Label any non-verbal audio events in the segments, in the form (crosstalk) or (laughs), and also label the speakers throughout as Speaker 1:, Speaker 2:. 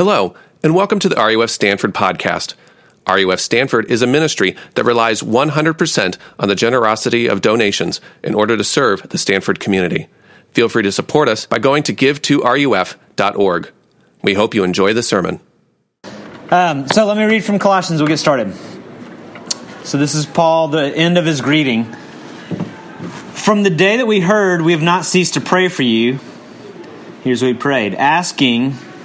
Speaker 1: Hello, and welcome to the RUF Stanford podcast. RUF Stanford is a ministry that relies 100% on the generosity of donations in order to serve the Stanford community. Feel free to support us by going to give2ruf.org. We hope you enjoy the sermon.
Speaker 2: Um, so let me read from Colossians. We'll get started. So this is Paul, the end of his greeting. From the day that we heard, we have not ceased to pray for you. Here's what we prayed asking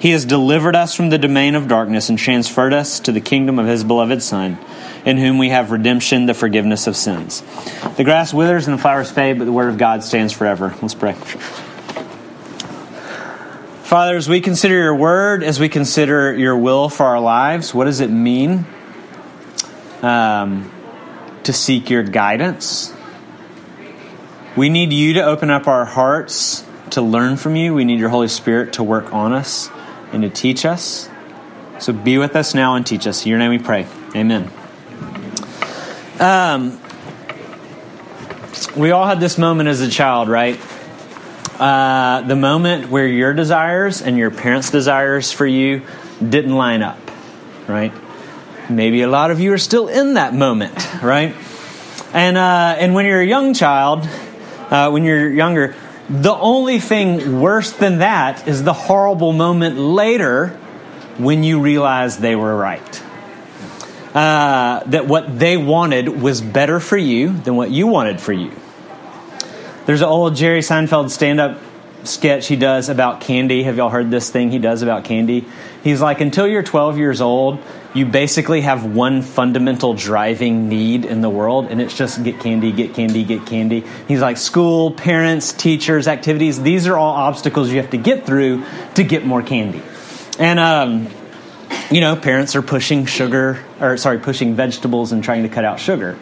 Speaker 2: He has delivered us from the domain of darkness and transferred us to the kingdom of his beloved Son in whom we have redemption, the forgiveness of sins. The grass withers and the flowers fade, but the word of God stands forever. Let's pray. Father, as we consider your word, as we consider your will for our lives, what does it mean um, to seek your guidance? We need you to open up our hearts to learn from you. We need your Holy Spirit to work on us and to teach us. So be with us now and teach us. In your name we pray. Amen. Um, we all had this moment as a child, right? Uh, the moment where your desires and your parents' desires for you didn't line up, right? Maybe a lot of you are still in that moment, right? And uh, and when you're a young child, uh, when you're younger, the only thing worse than that is the horrible moment later when you realize they were right uh, that what they wanted was better for you than what you wanted for you. There's an old Jerry Seinfeld stand up sketch he does about candy. Have y'all heard this thing he does about candy? He's like, until you're 12 years old, you basically have one fundamental driving need in the world, and it's just get candy, get candy, get candy. He's like, school, parents, teachers, activities, these are all obstacles you have to get through to get more candy. And, um, you know, parents are pushing sugar, or sorry, pushing vegetables and trying to cut out sugar.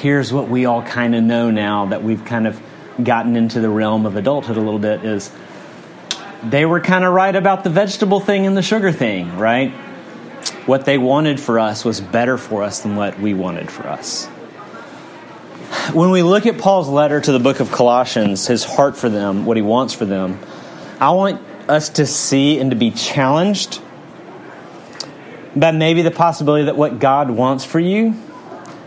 Speaker 2: Here's what we all kind of know now that we've kind of gotten into the realm of adulthood a little bit is they were kind of right about the vegetable thing and the sugar thing, right? What they wanted for us was better for us than what we wanted for us. When we look at Paul's letter to the book of Colossians, his heart for them, what he wants for them, I want us to see and to be challenged that maybe the possibility that what God wants for you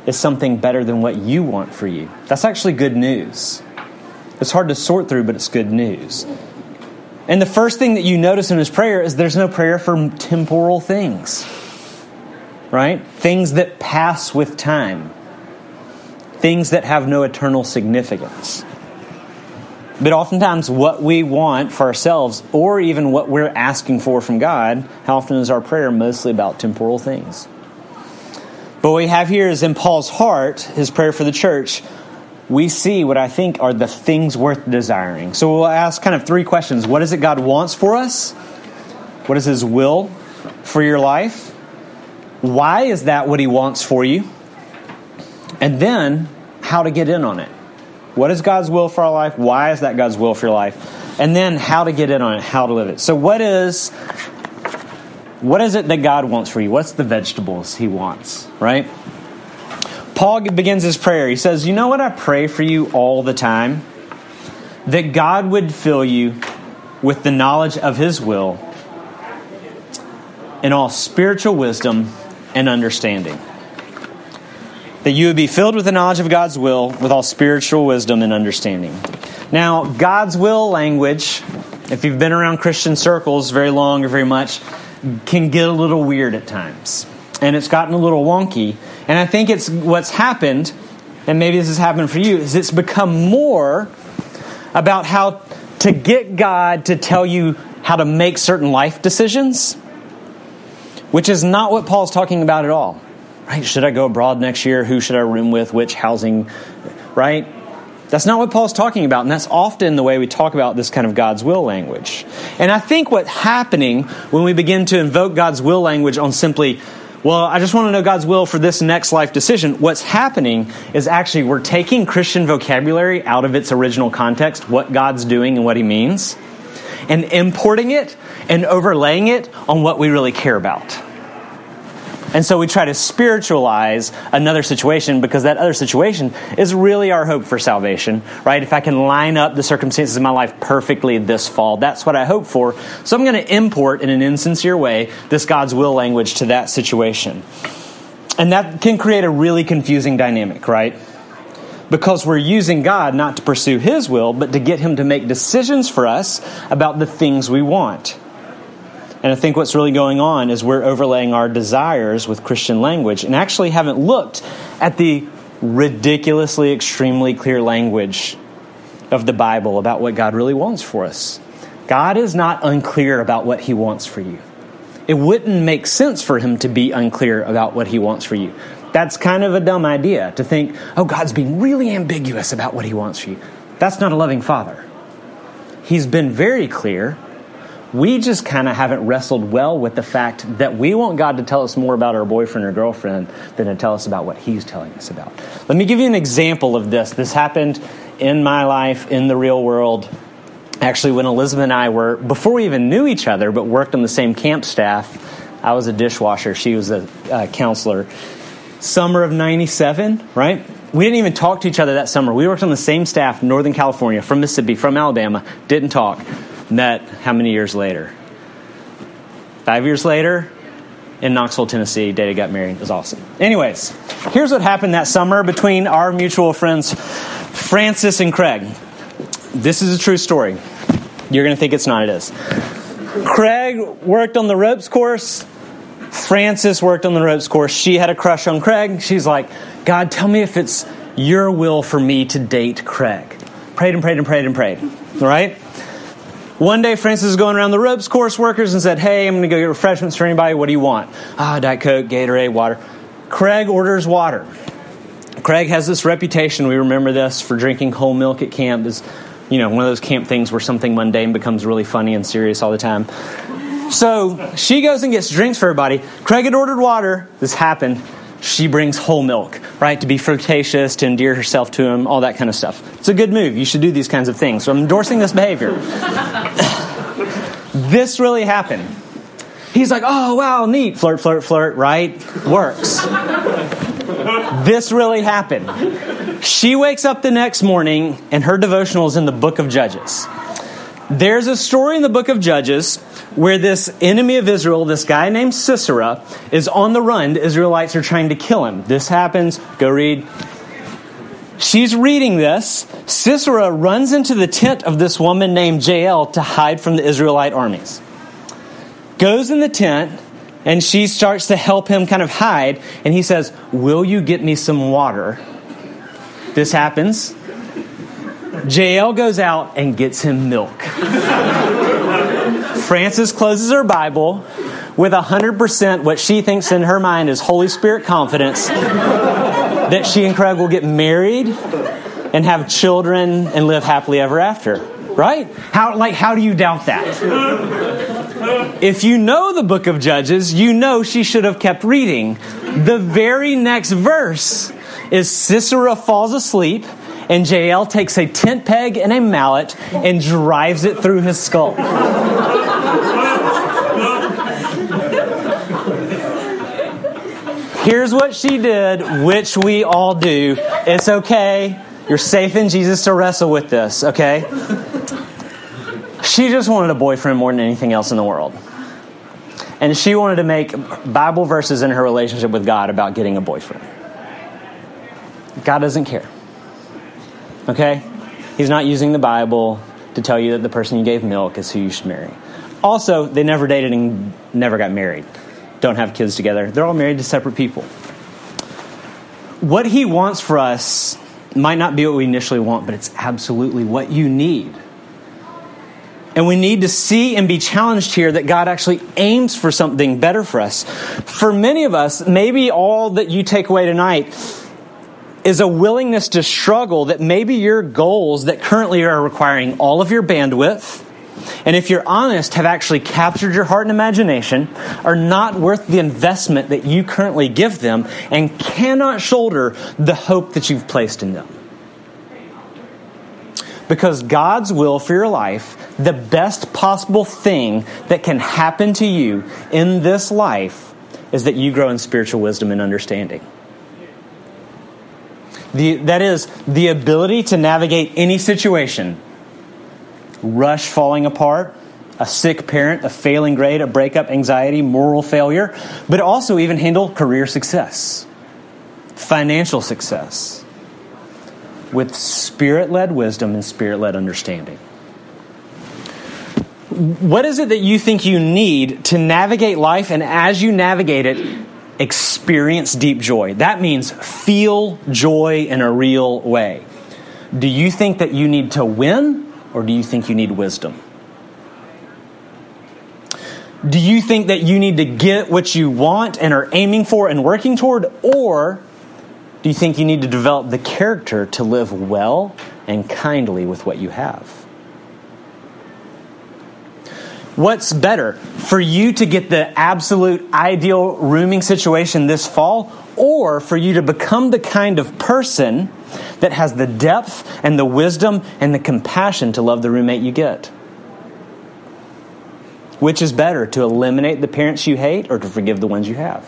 Speaker 2: is something better than what you want for you. That's actually good news. It's hard to sort through, but it's good news. And the first thing that you notice in his prayer is there's no prayer for temporal things, right? Things that pass with time, things that have no eternal significance. But oftentimes, what we want for ourselves, or even what we're asking for from God, how often is our prayer mostly about temporal things? But what we have here is in Paul's heart, his prayer for the church, we see what I think are the things worth desiring. So we'll ask kind of three questions What is it God wants for us? What is His will for your life? Why is that what He wants for you? And then, how to get in on it. What is God's will for our life? Why is that God's will for your life? And then how to get in on it, how to live it. So what is what is it that God wants for you? What's the vegetables he wants, right? Paul begins his prayer. He says, "You know what I pray for you all the time? That God would fill you with the knowledge of his will in all spiritual wisdom and understanding." that you would be filled with the knowledge of God's will, with all spiritual wisdom and understanding. Now, God's will language, if you've been around Christian circles very long or very much, can get a little weird at times. And it's gotten a little wonky. And I think it's what's happened, and maybe this has happened for you, is it's become more about how to get God to tell you how to make certain life decisions, which is not what Paul's talking about at all right? Should I go abroad next year? Who should I room with? Which housing, right? That's not what Paul's talking about, and that's often the way we talk about this kind of God's will language. And I think what's happening when we begin to invoke God's will language on simply Well, I just want to know God's will for this next life decision. What's happening is actually we're taking Christian vocabulary out of its original context, what God's doing and what He means, and importing it and overlaying it on what we really care about. And so we try to spiritualize another situation because that other situation is really our hope for salvation, right? If I can line up the circumstances of my life perfectly this fall, that's what I hope for. So I'm going to import in an insincere way this God's will language to that situation. And that can create a really confusing dynamic, right? Because we're using God not to pursue His will, but to get Him to make decisions for us about the things we want. And I think what's really going on is we're overlaying our desires with Christian language and actually haven't looked at the ridiculously, extremely clear language of the Bible about what God really wants for us. God is not unclear about what He wants for you. It wouldn't make sense for Him to be unclear about what He wants for you. That's kind of a dumb idea to think, oh, God's being really ambiguous about what He wants for you. That's not a loving Father. He's been very clear we just kind of haven't wrestled well with the fact that we want God to tell us more about our boyfriend or girlfriend than to tell us about what He's telling us about. Let me give you an example of this. This happened in my life, in the real world. Actually, when Elizabeth and I were, before we even knew each other, but worked on the same camp staff, I was a dishwasher, she was a uh, counselor. Summer of 97, right? We didn't even talk to each other that summer. We worked on the same staff, Northern California, from Mississippi, from Alabama, didn't talk met how many years later? Five years later, in Knoxville, Tennessee, dated, got married. It was awesome. Anyways, here's what happened that summer between our mutual friends, Frances and Craig. This is a true story. You're going to think it's not, it is. Craig worked on the ropes course. Frances worked on the ropes course. She had a crush on Craig. She's like, God, tell me if it's your will for me to date Craig. Prayed and prayed and prayed and prayed. Right? One day, Frances is going around the ropes course workers and said, Hey, I'm going to go get refreshments for anybody. What do you want? Ah, Diet Coke, Gatorade, water. Craig orders water. Craig has this reputation, we remember this, for drinking whole milk at camp. Is you know, one of those camp things where something mundane becomes really funny and serious all the time. So she goes and gets drinks for everybody. Craig had ordered water. This happened she brings whole milk, right? To be flirtatious, to endear herself to him, all that kind of stuff. It's a good move. You should do these kinds of things. So I'm endorsing this behavior. (laughs) this really happened. He's like, oh, wow, neat. Flirt, flirt, flirt, right? Works. this really happened. She wakes up the next morning and her devotional is in the book of Judges. There's a story in the book of Judges where this enemy of Israel, this guy named Sisera, is on the run. The Israelites are trying to kill him. This happens. Go read. She's reading this. Sisera runs into the tent of this woman named Jael to hide from the Israelite armies. Goes in the tent, and she starts to help him kind of hide. And he says, Will you get me some water? This happens. Jael goes out and gets him milk. Frances closes her Bible with 100% what she thinks in her mind is Holy Spirit confidence that she and Craig will get married and have children and live happily ever after. Right? How like how do you doubt that? If you know the book of Judges, you know she should have kept reading. The very next verse is Sisera falls asleep and Jael takes a tent peg and a mallet and drives it through his skull. Here's what she did, which we all do. It's okay. You're safe in Jesus to wrestle with this, okay? She just wanted a boyfriend more than anything else in the world. And she wanted to make Bible verses in her relationship with God about getting a boyfriend. God doesn't care. Okay? He's not using the Bible to tell you that the person you gave milk is who you should marry. Also, they never dated and never got married, don't have kids together. They're all married to separate people. What he wants for us might not be what we initially want, but it's absolutely what you need. And we need to see and be challenged here that God actually aims for something better for us. For many of us, maybe all that you take away tonight is a willingness to struggle that maybe your goals that currently are requiring all of your bandwidth, and if you're honest, have actually captured your heart and imagination, are not worth the investment that you currently give them, and cannot shoulder the hope that you've placed in them. Because God's will for your life, the best possible thing that can happen to you in this life, is that you grow in spiritual wisdom and understanding. The, that is, the ability to navigate any situation rush falling apart, a sick parent, a failing grade, a breakup, anxiety, moral failure, but also even handle career success, financial success, with spirit led wisdom and spirit led understanding. What is it that you think you need to navigate life, and as you navigate it, experience deep joy? That means feel joy in a real way. Do you think that you need to win? or do you think you need wisdom? Do you think that you need to get what you want and are aiming for and working toward? Or do you think you need to develop the character to live well and kindly with what you have? What's better, for you to get the absolute ideal rooming situation this fall, or for you to become the kind of person that has the depth and the wisdom and the compassion to love the roommate you get? Which is better, to eliminate the parents you hate or to forgive the ones you have?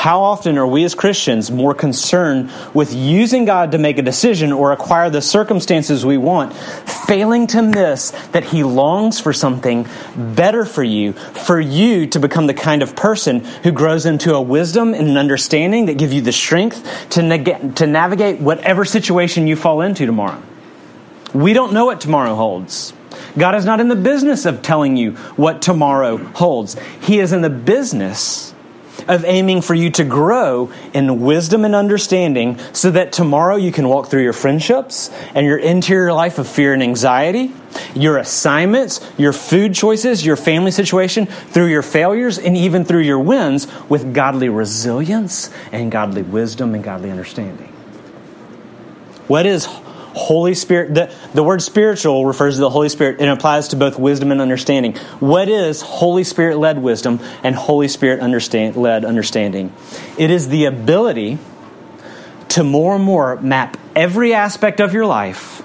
Speaker 2: How often are we as Christians more concerned with using God to make a decision or acquire the circumstances we want, failing to miss that He longs for something better for you, for you to become the kind of person who grows into a wisdom and an understanding that give you the strength to, neg- to navigate whatever situation you fall into tomorrow? We don't know what tomorrow holds. God is not in the business of telling you what tomorrow holds. He is in the business of aiming for you to grow in wisdom and understanding so that tomorrow you can walk through your friendships and your interior life of fear and anxiety, your assignments, your food choices, your family situation, through your failures, and even through your wins with godly resilience and godly wisdom and godly understanding. What is Holy Spirit, the, the word spiritual refers to the Holy Spirit and applies to both wisdom and understanding. What is Holy Spirit led wisdom and Holy Spirit understand, led understanding? It is the ability to more and more map every aspect of your life,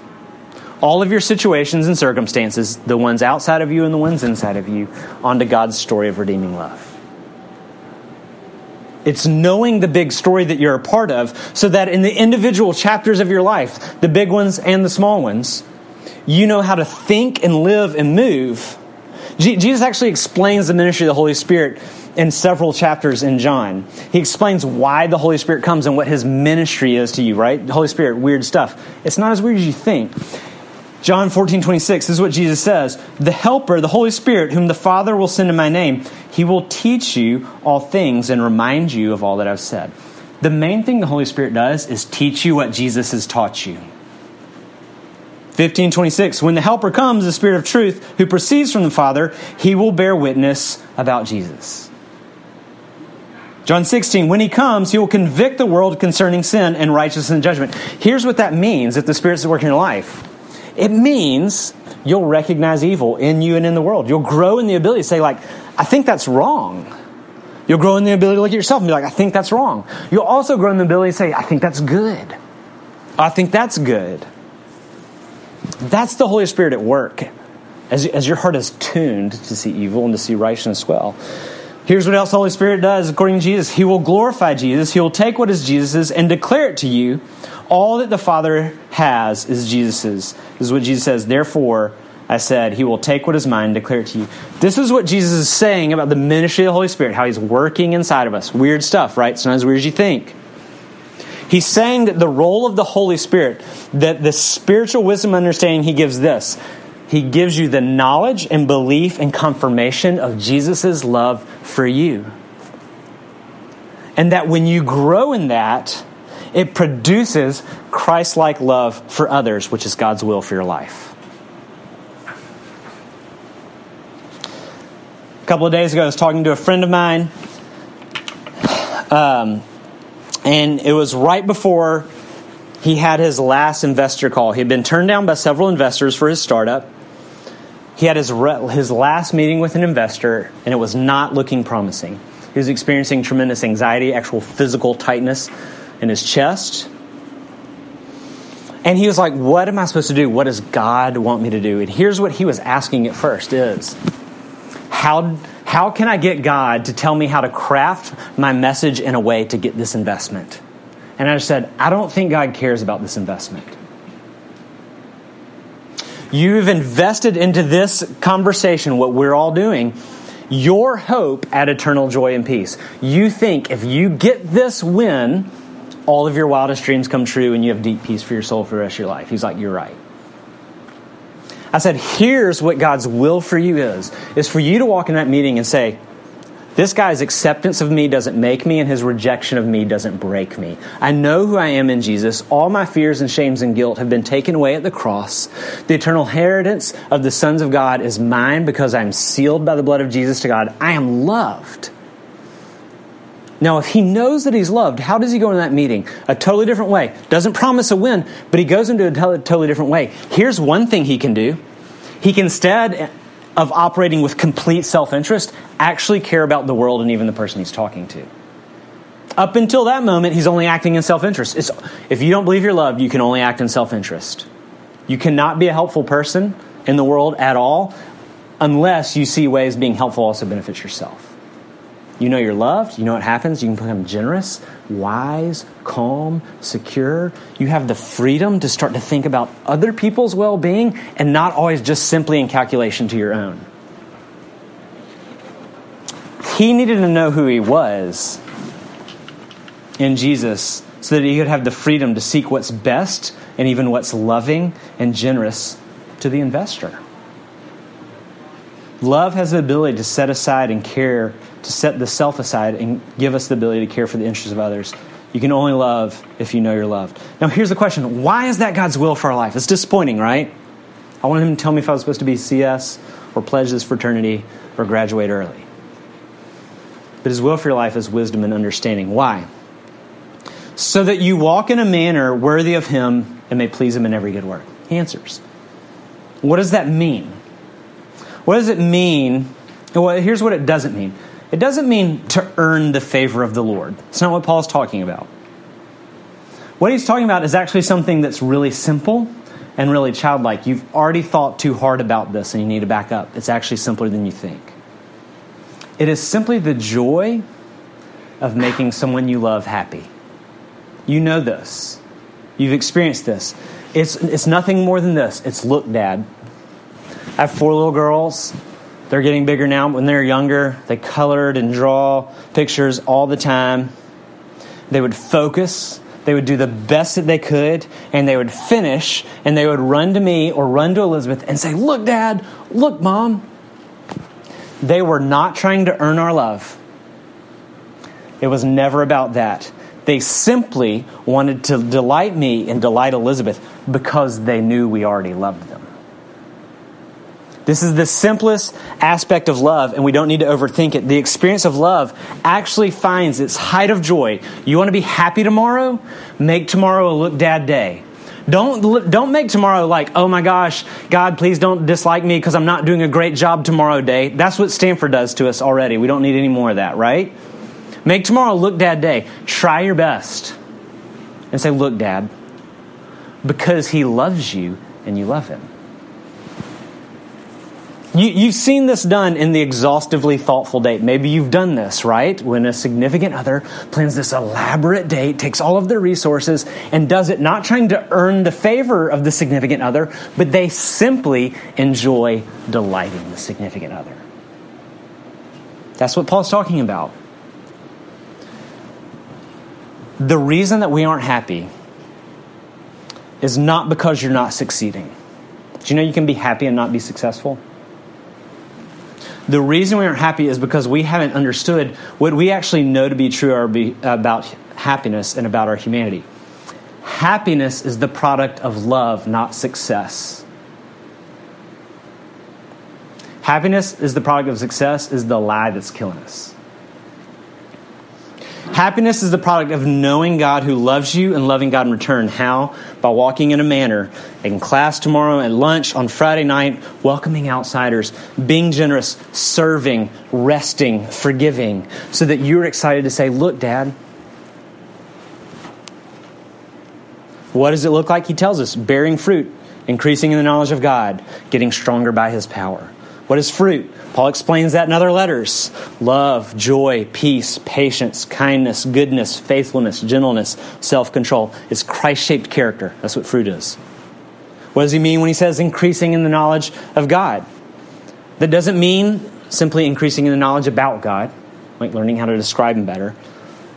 Speaker 2: all of your situations and circumstances, the ones outside of you and the ones inside of you, onto God's story of redeeming love. It's knowing the big story that you're a part of so that in the individual chapters of your life, the big ones and the small ones, you know how to think and live and move. Jesus actually explains the ministry of the Holy Spirit in several chapters in John. He explains why the Holy Spirit comes and what his ministry is to you, right? The Holy Spirit, weird stuff. It's not as weird as you think. John 14, 26, this is what Jesus says The Helper, the Holy Spirit, whom the Father will send in my name, he will teach you all things and remind you of all that I've said. The main thing the Holy Spirit does is teach you what Jesus has taught you. 1526 When the Helper comes, the Spirit of truth, who proceeds from the Father, he will bear witness about Jesus. John 16, when he comes, he will convict the world concerning sin and righteousness and judgment. Here's what that means if the Spirit's at work in your life it means you'll recognize evil in you and in the world. You'll grow in the ability to say, like, I think that's wrong. You'll grow in the ability to look at yourself and be like, I think that's wrong. You'll also grow in the ability to say, I think that's good. I think that's good. That's the Holy Spirit at work as, as your heart is tuned to see evil and to see righteousness well. Here's what else the Holy Spirit does according to Jesus He will glorify Jesus, He will take what is Jesus's and declare it to you all that the Father has is Jesus's. This is what Jesus says. Therefore, I said, He will take what is mine and declare it to you. This is what Jesus is saying about the ministry of the Holy Spirit, how He's working inside of us. Weird stuff, right? It's not as weird as you think. He's saying that the role of the Holy Spirit, that the spiritual wisdom understanding He gives this, He gives you the knowledge and belief and confirmation of Jesus' love for you. And that when you grow in that, it produces Christ like love for others, which is God's will for your life. A couple of days ago, I was talking to a friend of mine, um, and it was right before he had his last investor call. He had been turned down by several investors for his startup. He had his, re- his last meeting with an investor, and it was not looking promising. He was experiencing tremendous anxiety, actual physical tightness in his chest. And he was like, What am I supposed to do? What does God want me to do? And here's what he was asking at first is how, how can I get God to tell me how to craft my message in a way to get this investment? And I said, I don't think God cares about this investment. You've invested into this conversation, what we're all doing, your hope at eternal joy and peace. You think if you get this win, all of your wildest dreams come true and you have deep peace for your soul for the rest of your life. He's like, You're right. I said, Here's what God's will for you is, is for you to walk in that meeting and say, this guy's acceptance of me doesn't make me, and his rejection of me doesn't break me. I know who I am in Jesus. All my fears and shames and guilt have been taken away at the cross. The eternal inheritance of the sons of God is mine because I'm sealed by the blood of Jesus to God. I am loved. Now, if he knows that he's loved, how does he go in that meeting? A totally different way. Doesn't promise a win, but he goes into a totally different way. Here's one thing he can do. He can instead of operating with complete self interest actually care about the world and even the person he's talking to. Up until that moment, he's only acting in self interest. If you don't believe you're loved, you can only act in self interest. You cannot be a helpful person in the world at all unless you see ways being helpful also benefits yourself. You know you're loved. You know what happens. You can become generous, wise, calm, secure. You have the freedom to start to think about other people's well being and not always just simply in calculation to your own. He needed to know who he was in Jesus so that he could have the freedom to seek what's best and even what's loving and generous to the investor. Love has the ability to set aside and care, to set the self aside and give us the ability to care for the interests of others. You can only love if you know you're loved. Now, here's the question why is that God's will for our life? It's disappointing, right? I wanted him to tell me if I was supposed to be CS or pledge this fraternity or graduate early. But his will for your life is wisdom and understanding. Why? So that you walk in a manner worthy of him and may please him in every good work. He answers. What does that mean? What does it mean? Well, here's what it doesn't mean it doesn't mean to earn the favor of the Lord. It's not what Paul's talking about. What he's talking about is actually something that's really simple and really childlike. You've already thought too hard about this and you need to back up. It's actually simpler than you think. It is simply the joy of making someone you love happy. You know this. You've experienced this. It's, it's nothing more than this. It's look, Dad, I have four little girls. They're getting bigger now. When they're younger, they colored and draw pictures all the time. They would focus. They would do the best that they could, and they would finish, and they would run to me or run to Elizabeth and say, Look, Dad, look, Mom. They were not trying to earn our love. It was never about that. They simply wanted to delight me and delight Elizabeth because they knew we already loved them. This is the simplest aspect of love, and we don't need to overthink it. The experience of love actually finds its height of joy. You want to be happy tomorrow? Make tomorrow a look dad day. Don't, don't make tomorrow like, oh my gosh, God, please don't dislike me because I'm not doing a great job tomorrow day. That's what Stanford does to us already. We don't need any more of that, right? Make tomorrow look dad day. Try your best and say, look, dad, because he loves you and you love him. You, have seen this done in the exhaustively thoughtful date. Maybe you've done this, right? When a significant other plans this elaborate date, takes all of their resources, and does it not trying to earn the favor of the significant other, but they simply enjoy delighting the significant other. That's what Paul's talking about. The reason that we aren't happy is not because you're not succeeding. Do you know you can be happy and not be successful? The reason we aren't happy is because we haven't understood what we actually know to be true about happiness and about our humanity. Happiness is the product of love, not success. Happiness is the product of success, is the lie that's killing us. Happiness is the product of knowing God who loves you and loving God in return. How? By walking in a manner in class tomorrow, at lunch, on Friday night, welcoming outsiders, being generous, serving, resting, forgiving, so that you're excited to say, Look, Dad. What does it look like? He tells us bearing fruit, increasing in the knowledge of God, getting stronger by his power. What is fruit? Paul explains that in other letters love, joy, peace, patience, kindness, goodness, faithfulness, gentleness, self control. It's Christ shaped character. That's what fruit is. What does he mean when he says increasing in the knowledge of God? That doesn't mean simply increasing in the knowledge about God, like learning how to describe him better.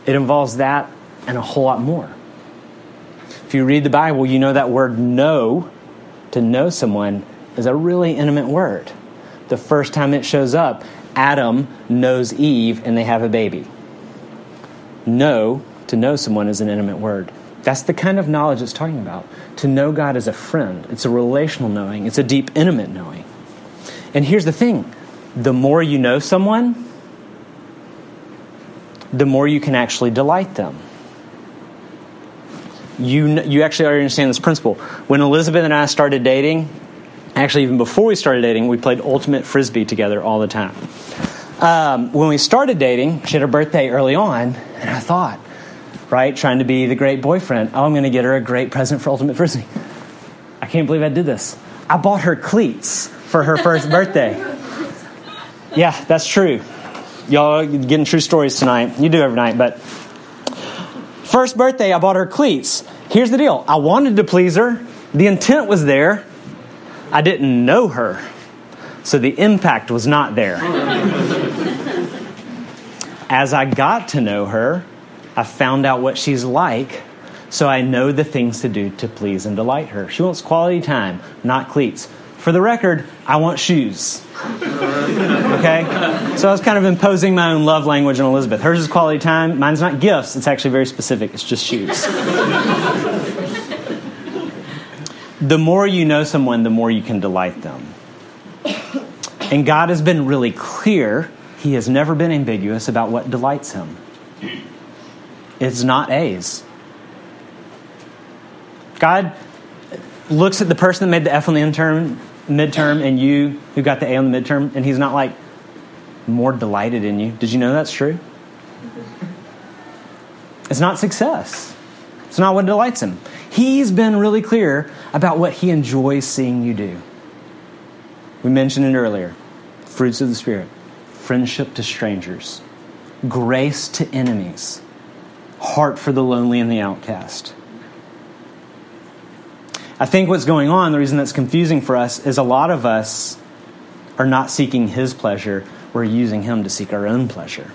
Speaker 2: It involves that and a whole lot more. If you read the Bible, you know that word know, to know someone, is a really intimate word the first time it shows up, Adam knows Eve and they have a baby. Know, to know someone, is an intimate word. That's the kind of knowledge it's talking about. To know God as a friend, it's a relational knowing, it's a deep, intimate knowing. And here's the thing the more you know someone, the more you can actually delight them. You, you actually already understand this principle. When Elizabeth and I started dating, Actually, even before we started dating, we played ultimate frisbee together all the time. Um, when we started dating, she had her birthday early on, and I thought, right, trying to be the great boyfriend, oh, I'm going to get her a great present for ultimate frisbee. I can't believe I did this. I bought her cleats for her first (laughs) birthday. Yeah, that's true. Y'all getting true stories tonight. You do every night, but first birthday, I bought her cleats. Here's the deal I wanted to please her, the intent was there. I didn't know her, so the impact was not there. As I got to know her, I found out what she's like, so I know the things to do to please and delight her. She wants quality time, not cleats. For the record, I want shoes. Okay? So I was kind of imposing my own love language on Elizabeth. Hers is quality time, mine's not gifts, it's actually very specific, it's just shoes the more you know someone, the more you can delight them. And God has been really clear. He has never been ambiguous about what delights him. It's not A's. God looks at the person that made the F on the midterm, midterm and you who got the A on the midterm, and he's not like more delighted in you. Did you know that's true? It's not success. It's not what delights him. He's been really clear about what he enjoys seeing you do. We mentioned it earlier fruits of the Spirit, friendship to strangers, grace to enemies, heart for the lonely and the outcast. I think what's going on, the reason that's confusing for us, is a lot of us are not seeking his pleasure, we're using him to seek our own pleasure.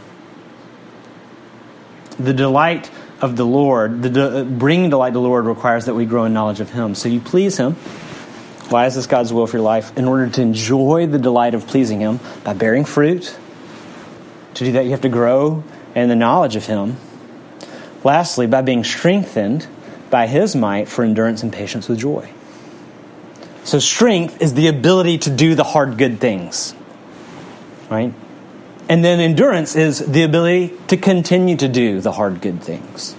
Speaker 2: The delight of the Lord, the de- bringing delight to the Lord requires that we grow in knowledge of Him. So you please Him. Why is this God's will for your life? In order to enjoy the delight of pleasing Him by bearing fruit. To do that, you have to grow in the knowledge of Him. Lastly, by being strengthened by His might for endurance and patience with joy. So, strength is the ability to do the hard, good things. Right? And then endurance is the ability to continue to do the hard, good things.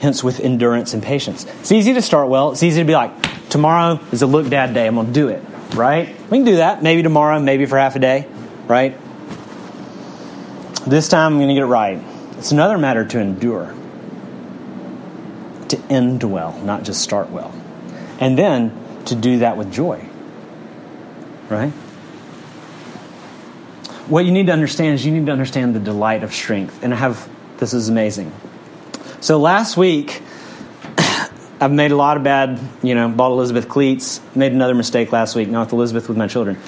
Speaker 2: Hence, with endurance and patience. It's easy to start well. It's easy to be like, tomorrow is a look dad day. I'm going to do it, right? We can do that. Maybe tomorrow, maybe for half a day, right? This time, I'm going to get it right. It's another matter to endure, to end well, not just start well. And then to do that with joy, right? What you need to understand is you need to understand the delight of strength. And I have, this is amazing. So last week, (coughs) I've made a lot of bad, you know, bought Elizabeth cleats, made another mistake last week, not with Elizabeth, with my children.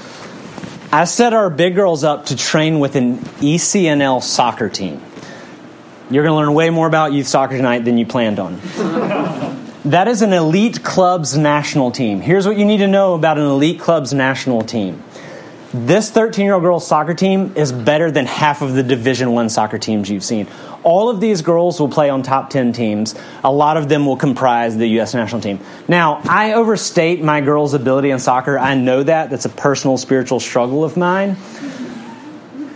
Speaker 2: I set our big girls up to train with an ECNL soccer team. You're going to learn way more about youth soccer tonight than you planned on. (laughs) that is an elite club's national team. Here's what you need to know about an elite club's national team this 13 year old girls soccer team is better than half of the division one soccer teams you've seen. All of these girls will play on top 10 teams. A lot of them will comprise the u.s national team. Now i overstate my girls ability in soccer. I know that. That's a personal spiritual struggle of mine.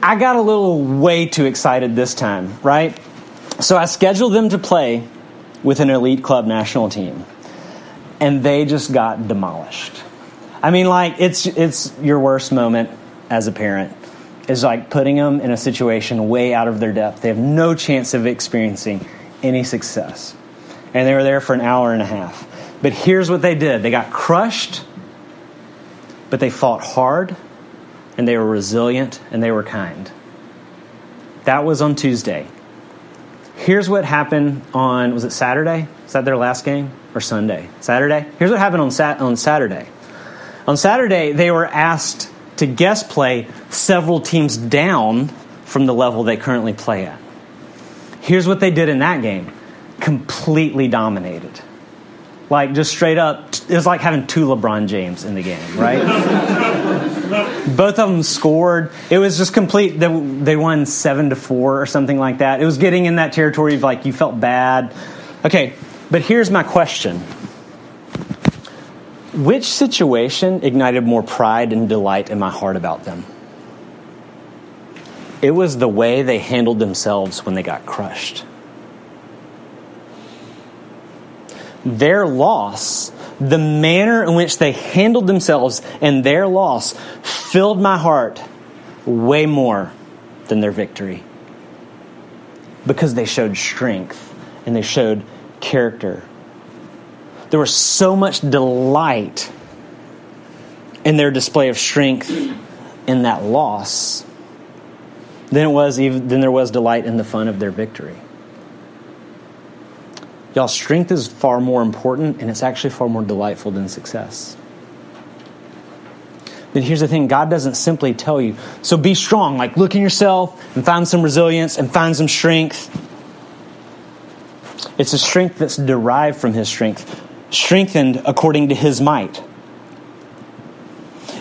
Speaker 2: I got a little way too excited this time, right? So I scheduled them to play with an elite club national team, and they just got demolished. I mean, like it's it's your worst moment as a parent is like putting them in a situation way out of their depth. They have no chance of experiencing any success, and they were there for an hour and a half. But here's what they did: they got crushed, but they fought hard, and they were resilient, and they were kind. That was on Tuesday. Here's what happened on was it Saturday? Is that their last game or Sunday? Saturday. Here's what happened on sat on Saturday. On Saturday, they were asked to guest play several teams down from the level they currently play at. Here's what they did in that game completely dominated. Like, just straight up, it was like having two LeBron James in the game, right? (laughs) Both of them scored. It was just complete. They won seven to four or something like that. It was getting in that territory of like you felt bad. Okay, but here's my question which situation ignited more pride and delight in my heart about them? It was the way they handled themselves when they got crushed. Their loss, the manner in which they handled themselves and their loss, filled my heart way more than their victory. Because they showed strength and they showed character there was so much delight in their display of strength in that loss than it was even than there was delight in the fun of their victory. Y'all, strength is far more important and it's actually far more delightful than success. But here's the thing God doesn't simply tell you, so be strong, like look in yourself and find some resilience and find some strength. It's a strength that's derived from His strength strengthened according to his might.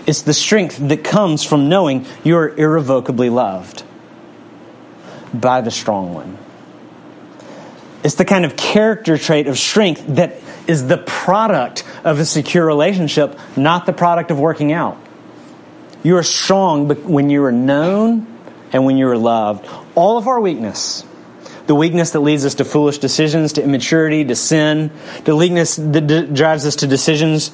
Speaker 2: It's the strength that comes from knowing you're irrevocably loved by the strong one. It's the kind of character trait of strength that is the product of a secure relationship, not the product of working out. You are strong when you are known and when you are loved. All of our weakness the weakness that leads us to foolish decisions, to immaturity, to sin, the weakness that d- drives us to decisions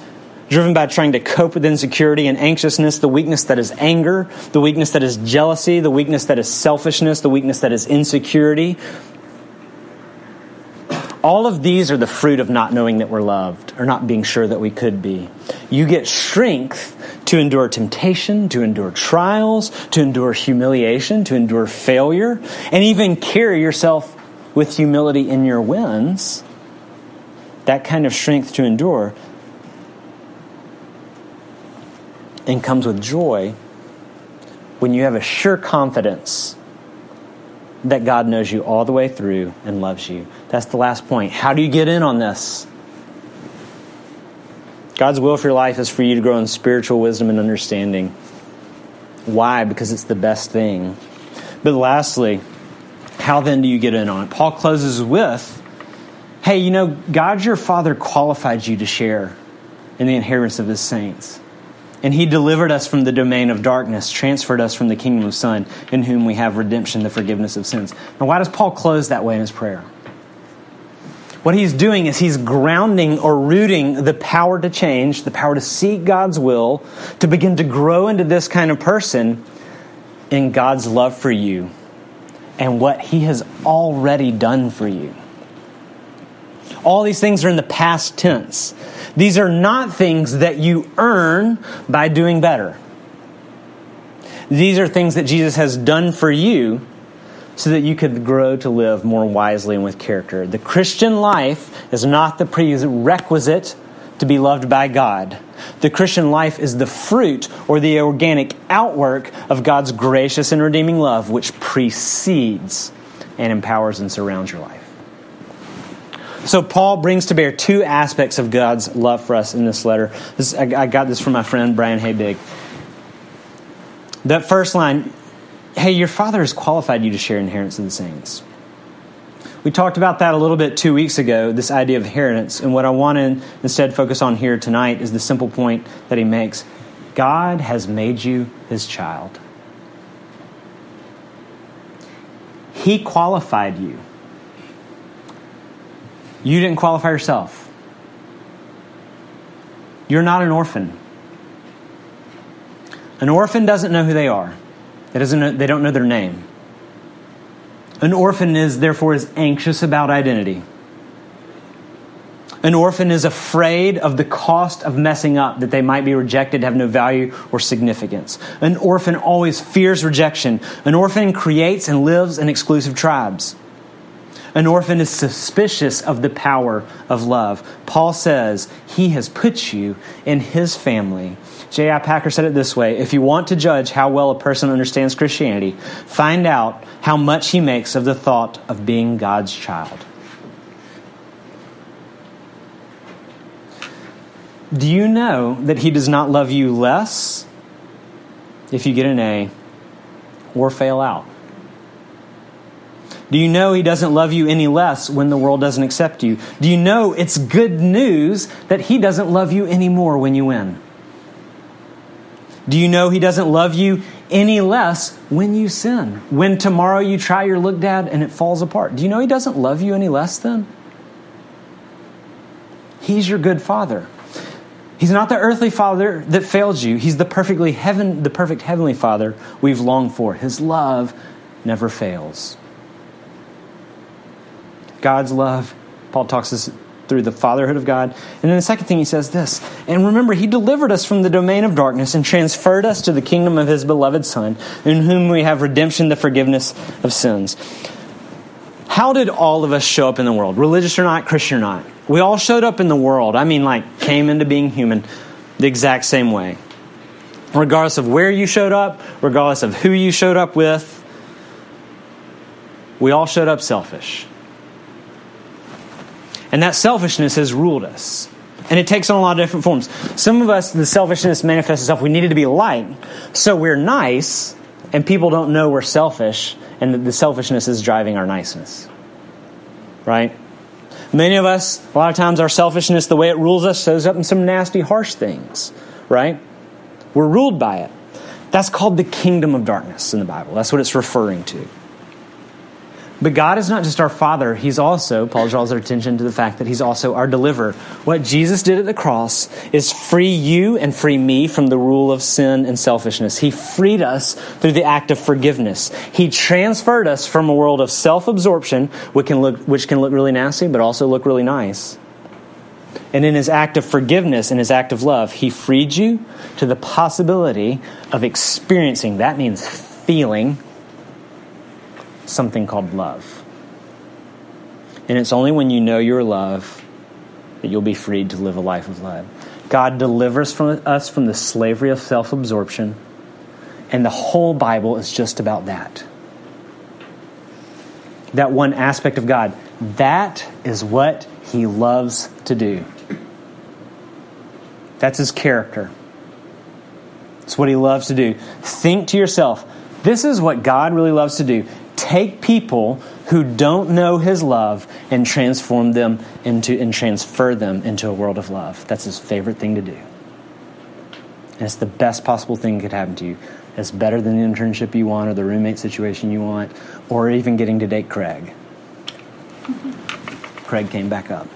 Speaker 2: driven by trying to cope with insecurity and anxiousness, the weakness that is anger, the weakness that is jealousy, the weakness that is selfishness, the weakness that is insecurity. All of these are the fruit of not knowing that we're loved or not being sure that we could be. You get strength to endure temptation, to endure trials, to endure humiliation, to endure failure, and even carry yourself with humility in your wins. That kind of strength to endure and comes with joy when you have a sure confidence that God knows you all the way through and loves you. That's the last point. How do you get in on this? God's will for your life is for you to grow in spiritual wisdom and understanding. Why? Because it's the best thing. But lastly, how then do you get in on it? Paul closes with Hey, you know, God your Father qualified you to share in the inheritance of his saints. And he delivered us from the domain of darkness, transferred us from the kingdom of Son, in whom we have redemption, the forgiveness of sins. Now, why does Paul close that way in his prayer? What he's doing is he's grounding or rooting the power to change, the power to seek God's will, to begin to grow into this kind of person in God's love for you and what he has already done for you. All these things are in the past tense. These are not things that you earn by doing better. These are things that Jesus has done for you so that you could grow to live more wisely and with character. The Christian life is not the prerequisite to be loved by God. The Christian life is the fruit or the organic outwork of God's gracious and redeeming love, which precedes and empowers and surrounds your life. So, Paul brings to bear two aspects of God's love for us in this letter. This, I, I got this from my friend Brian Habig. That first line, hey, your father has qualified you to share inheritance of the saints. We talked about that a little bit two weeks ago, this idea of inheritance. And what I want to instead focus on here tonight is the simple point that he makes God has made you his child. He qualified you. You didn't qualify yourself. You're not an orphan. An orphan doesn't know who they are. They, doesn't know, they don't know their name. An orphan is therefore is anxious about identity. An orphan is afraid of the cost of messing up, that they might be rejected, have no value or significance. An orphan always fears rejection. An orphan creates and lives in exclusive tribes. An orphan is suspicious of the power of love. Paul says he has put you in his family. J.I. Packer said it this way If you want to judge how well a person understands Christianity, find out how much he makes of the thought of being God's child. Do you know that he does not love you less if you get an A or fail out? Do you know He doesn't love you any less when the world doesn't accept you? Do you know it's good news that He doesn't love you anymore when you win? Do you know He doesn't love you any less when you sin? When tomorrow you try your look dad and it falls apart? Do you know He doesn't love you any less then? He's your good Father. He's not the earthly Father that failed you. He's the perfectly heaven, the perfect heavenly Father we've longed for. His love never fails. God's love. Paul talks us through the fatherhood of God. And then the second thing he says this And remember, he delivered us from the domain of darkness and transferred us to the kingdom of his beloved Son, in whom we have redemption, the forgiveness of sins. How did all of us show up in the world, religious or not, Christian or not? We all showed up in the world. I mean, like, came into being human the exact same way. Regardless of where you showed up, regardless of who you showed up with, we all showed up selfish. And that selfishness has ruled us. And it takes on a lot of different forms. Some of us, the selfishness manifests itself. We needed to be light. So we're nice, and people don't know we're selfish, and the selfishness is driving our niceness. Right? Many of us, a lot of times, our selfishness, the way it rules us, shows up in some nasty, harsh things. Right? We're ruled by it. That's called the kingdom of darkness in the Bible. That's what it's referring to. But God is not just our Father, He's also, Paul draws our attention to the fact that He's also our deliverer. What Jesus did at the cross is free you and free me from the rule of sin and selfishness. He freed us through the act of forgiveness. He transferred us from a world of self absorption, which can, look, which can look really nasty, but also look really nice. And in his act of forgiveness and his act of love, he freed you to the possibility of experiencing, that means feeling, something called love. And it's only when you know your love that you'll be freed to live a life of love. God delivers from us from the slavery of self absorption, and the whole Bible is just about that. That one aspect of God. That is what He loves to do. That's His character. It's what He loves to do. Think to yourself, this is what God really loves to do take people who don't know his love and transform them into and transfer them into a world of love. That's his favorite thing to do. And it's the best possible thing that could happen to you. It's better than the internship you want or the roommate situation you want or even getting to date Craig. Craig came back up.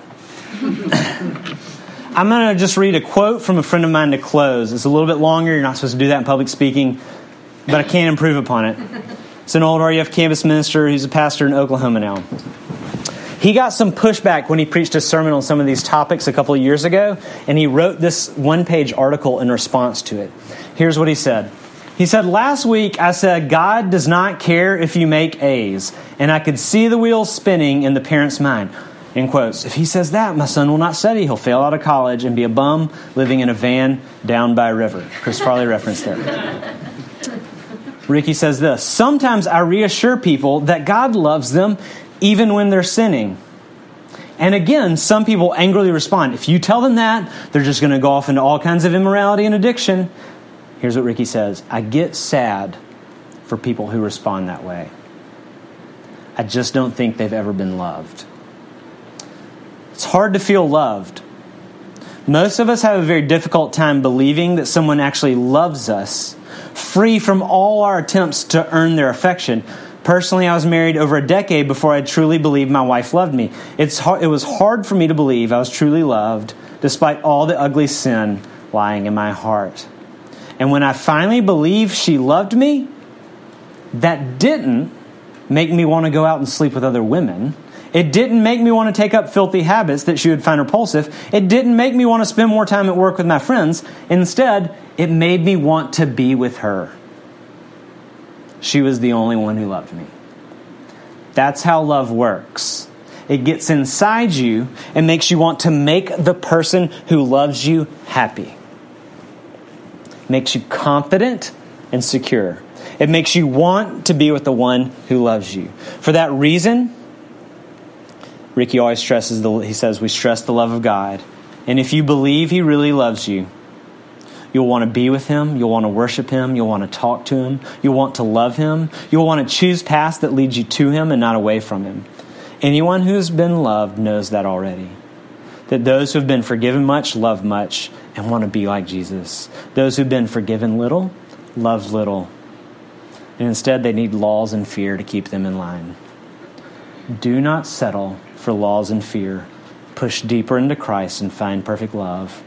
Speaker 2: (laughs) I'm going to just read a quote from a friend of mine to close. It's a little bit longer. You're not supposed to do that in public speaking, but I can't improve upon it. It's an old RUF campus minister who's a pastor in Oklahoma now. He got some pushback when he preached a sermon on some of these topics a couple of years ago, and he wrote this one page article in response to it. Here's what he said. He said, Last week I said, God does not care if you make A's, and I could see the wheels spinning in the parent's mind. In quotes, if he says that, my son will not study. He'll fail out of college and be a bum living in a van down by a river. Chris Farley referenced there. Ricky says this Sometimes I reassure people that God loves them even when they're sinning. And again, some people angrily respond. If you tell them that, they're just going to go off into all kinds of immorality and addiction. Here's what Ricky says I get sad for people who respond that way. I just don't think they've ever been loved. It's hard to feel loved. Most of us have a very difficult time believing that someone actually loves us free from all our attempts to earn their affection. Personally, I was married over a decade before I truly believed my wife loved me. It's hard, it was hard for me to believe I was truly loved despite all the ugly sin lying in my heart. And when I finally believed she loved me, that didn't make me want to go out and sleep with other women. It didn't make me want to take up filthy habits that she would find repulsive. It didn't make me want to spend more time at work with my friends. Instead, it made me want to be with her. She was the only one who loved me. That's how love works. It gets inside you and makes you want to make the person who loves you happy. Makes you confident and secure. It makes you want to be with the one who loves you. For that reason, Ricky always stresses the he says we stress the love of God. And if you believe he really loves you, you'll want to be with him, you'll want to worship him, you'll want to talk to him, you'll want to love him, you'll want to choose paths that lead you to him and not away from him. Anyone who's been loved knows that already. That those who've been forgiven much love much and want to be like Jesus. Those who've been forgiven little love little and instead they need laws and fear to keep them in line. Do not settle for laws and fear. Push deeper into Christ and find perfect love.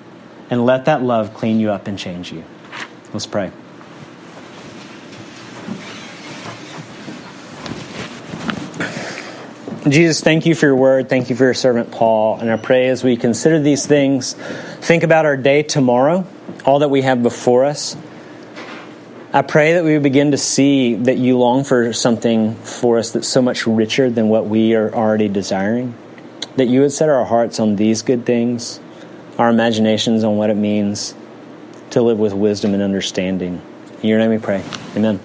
Speaker 2: And let that love clean you up and change you. Let's pray. Jesus, thank you for your word. Thank you for your servant Paul. And I pray as we consider these things, think about our day tomorrow, all that we have before us. I pray that we begin to see that you long for something for us that's so much richer than what we are already desiring. That you would set our hearts on these good things, our imaginations on what it means to live with wisdom and understanding. In your name we pray. Amen.